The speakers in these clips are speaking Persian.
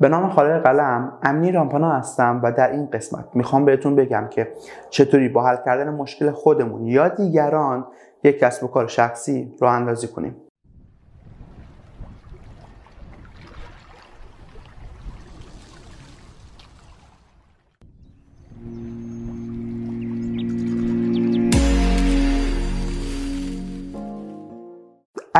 به نام خالق قلم امنی رامپانا هستم و در این قسمت می‌خوام بهتون بگم که چطوری با حل کردن مشکل خودمون یا دیگران یک کسب و کار شخصی رو اندازی کنیم.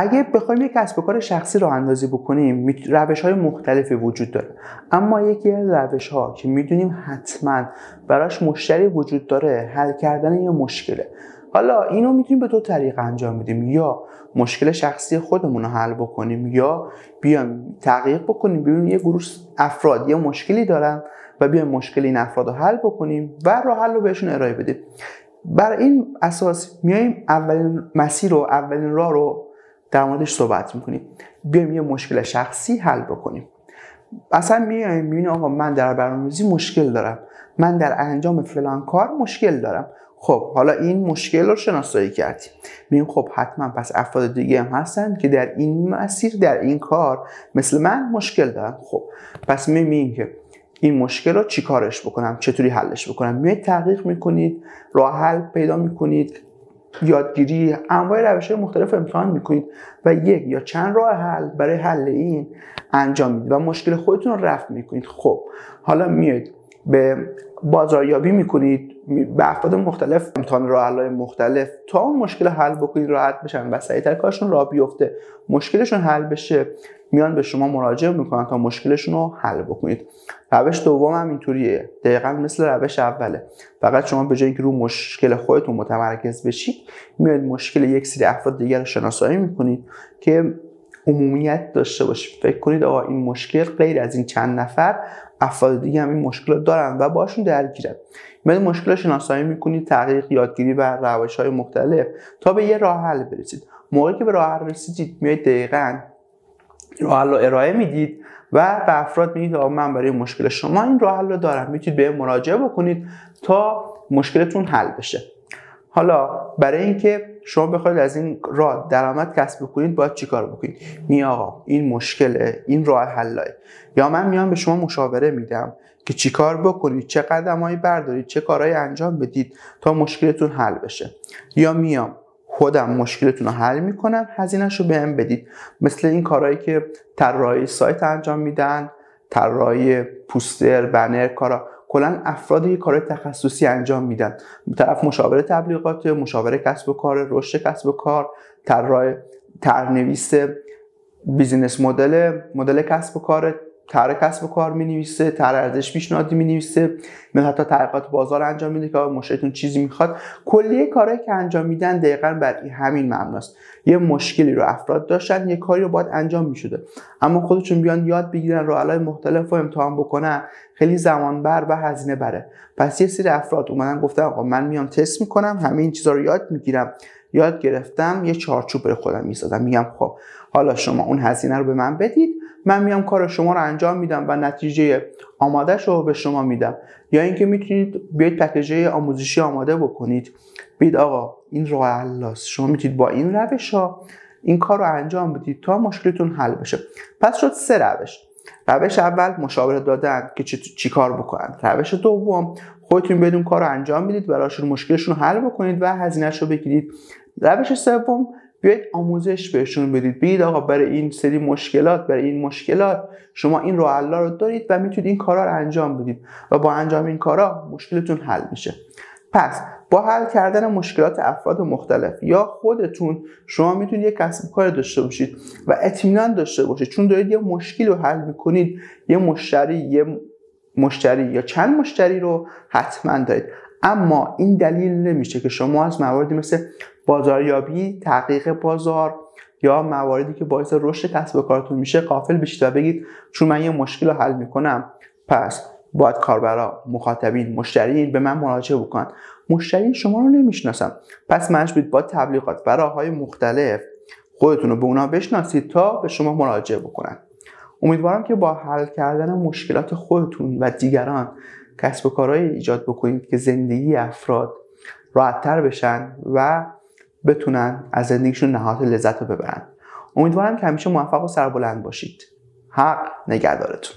اگه بخوایم یک کسب و کار شخصی رو اندازی بکنیم روش های مختلفی وجود داره. اما یکی از روش ها که می‌دونیم حتما براش مشتری وجود داره حل کردن یه مشکله. حالا اینو می‌تونیم به دو طریق انجام بدیم. یا مشکل شخصی خودمون رو حل بکنیم یا بیایم تحقیق بکنیم ببینیم یه گروه افراد یه مشکلی دارن و بیایم مشکل این افراد رو حل بکنیم و راه حل رو بهشون ارائه بدیم. بر این اساس میایم اولین مسیر رو اولین راه رو در موردش صحبت می‌کنیم. بیایم یه مشکل شخصی حل بکنیم. اصلا میایم می‌بینیم آقا من در برنامه‌ریزی مشکل دارم. من در انجام فلان کار مشکل دارم. خب حالا این مشکل رو شناسایی کردیم. میگیم خب حتما پس افراد دیگه هم هستن که در این مسیر در این کار مثل من مشکل دارن. خب پس می‌بینیم که این مشکل رو چیکارش بکنم؟ چطوری حلش بکنم؟ میایید تحقیق می‌کنید راه حل پیدا می‌کنید. یادگیری انواع روش مختلف امتحان می‌کنید و یک یا چند راه حل برای حل این انجام می‌دید و مشکل خودتون رو رفع می‌کنید. خب حالا میاد به بازاریابی می‌کنید به افراد مختلف امتحان راه مختلف. تا اون مشکل حل بکنید راحت بشن و سریعتر کارشون راه بیفته. مشکلشون حل بشه میان به شما مراجعه می‌کنن تا مشکلشون رو حل بکنید. روش دوم هم اینطوریه. دقیقا مثل روش اوله. فقط شما به جای اینکه رو مشکل خودتون متمرکز بشید میاد مشکل یک سری افراد دیگر رو شناسایی می‌کنید که عمومیت داشته باشید. فکر کنید آقا این مشکل غیر از این چند نفر افراد دیگه هم این مشکل دارن و باشون درگیرن. میاد مشکل شناسایی می‌کنید تحقیق یادگیری و روش های مختلف تا به یه راه حل برسید. موقعی که به راه حل رسیدید میاد دقیقا راه حل رو ارائه می‌دید و به افراد میگید آقا من برای مشکل شما این راه حل رو دارم. می‌تونید به مراجعه بکنید تا مشکلتون حل بشه. حالا برای اینکه شما بخواید از این راه درآمد کسب بکنید باید چیکار بکنید؟ می آقا این مشکله این راه حله. یا من میام به شما مشاوره میدم که چیکار بکنید؟ چه قدمهایی بردارید؟ چه کارهایی انجام بدید تا مشکلتون حل بشه؟ یا میام خودم مشکلتون رو حل می‌کنم هزینه‌ش رو بهم بدید. مثل این کارهایی که طراحی سایت انجام میدن طراحی پوستر بنر کارا. کلا افراد یه کار تخصصی انجام میدن. طرف مشاوره تبلیغات مشاوره کسب و کار رشد کسب و کار طراح ترنویس business model مدل کسب و کار طرح کسب و کار می نویسه طرح ارزش پیشنهادی می نویسه من حتی تحقیقات بازار انجام میده که مشتریتون چیزی می‌خواد. کلیه کارهایی که انجام میدن دقیقا بر همین مبناست یه مشکلی رو افراد داشتن یه کاری رو باید انجام می‌شده. اما خودشون بیان یاد بگیرن راه مختلف رو امتحان بکنن خیلی زمان بر و هزینه بره. پس یه سری افراد اومدن گفتن آقا من میام تست می‌کنم همه این چیزا رو یاد می‌گیرم. یاد گرفتم یه چارچوب برای خودم می‌سازم. میگم خب حالا شما اون هزینه رو به من بدید. من میام کار شما رو انجام میدم و نتیجه آمادهش رو به شما میدم. یا اینکه می‌تونید بیاید پکیجه آموزشی آماده بکنید. بید آقا این راه حلاست. شما می‌تونید با این روش ها این کار رو انجام بدید تا مشکلتون حل بشه. پس شد سه روش. روش اول مشاوره دادن که چی, کار بکنن. روش دوم خودتون بدون کار رو انجام بدید براشون مشکلشون رو حل بکنید و هزینهش رو بگیرید. روش سوم بیاید آموزش بهشون بدید. بگید آقا برای این سری مشکلات برای این مشکلات شما این راه رو دارید و می‌تونید این کارا رو انجام بدید و با انجام این کارا مشکلتون حل میشه. پس با حل کردن مشکلات افراد مختلف یا خودتون شما می‌تونید یک کسب کار داشته باشید و اطمینان داشته باشید. چون دارید یه مشکل رو حل می‌کنید یه مشتری یه مشتری یا چند مشتری رو حتما دارید. اما این دلیل نمیشه که شما از مواردی مثل بازاریابی تحقیق بازار یا مواردی که باعث رشد کسب و کارتون میشه قافل بشید و بگید چون من یه مشکل رو حل می‌کنم پس باید کاربرا مخاطبین مشتریین به من مراجعه بکنن مشتری شما رو نمی‌شناسم پس مجبورید با تبلیغات و های مختلف خودتون رو به اونا بشناسید تا به شما مراجعه بکنن. امیدوارم که با حل کردن مشکلات خودتون و دیگران کسب و کارهایی ایجاد بکنید که زندگی افراد راحتتر بشن و بتونن از زندگیشون نهایت لذت رو ببرن. امیدوارم که همیشه موفق و سربلند باشید. حق نگهدارتون.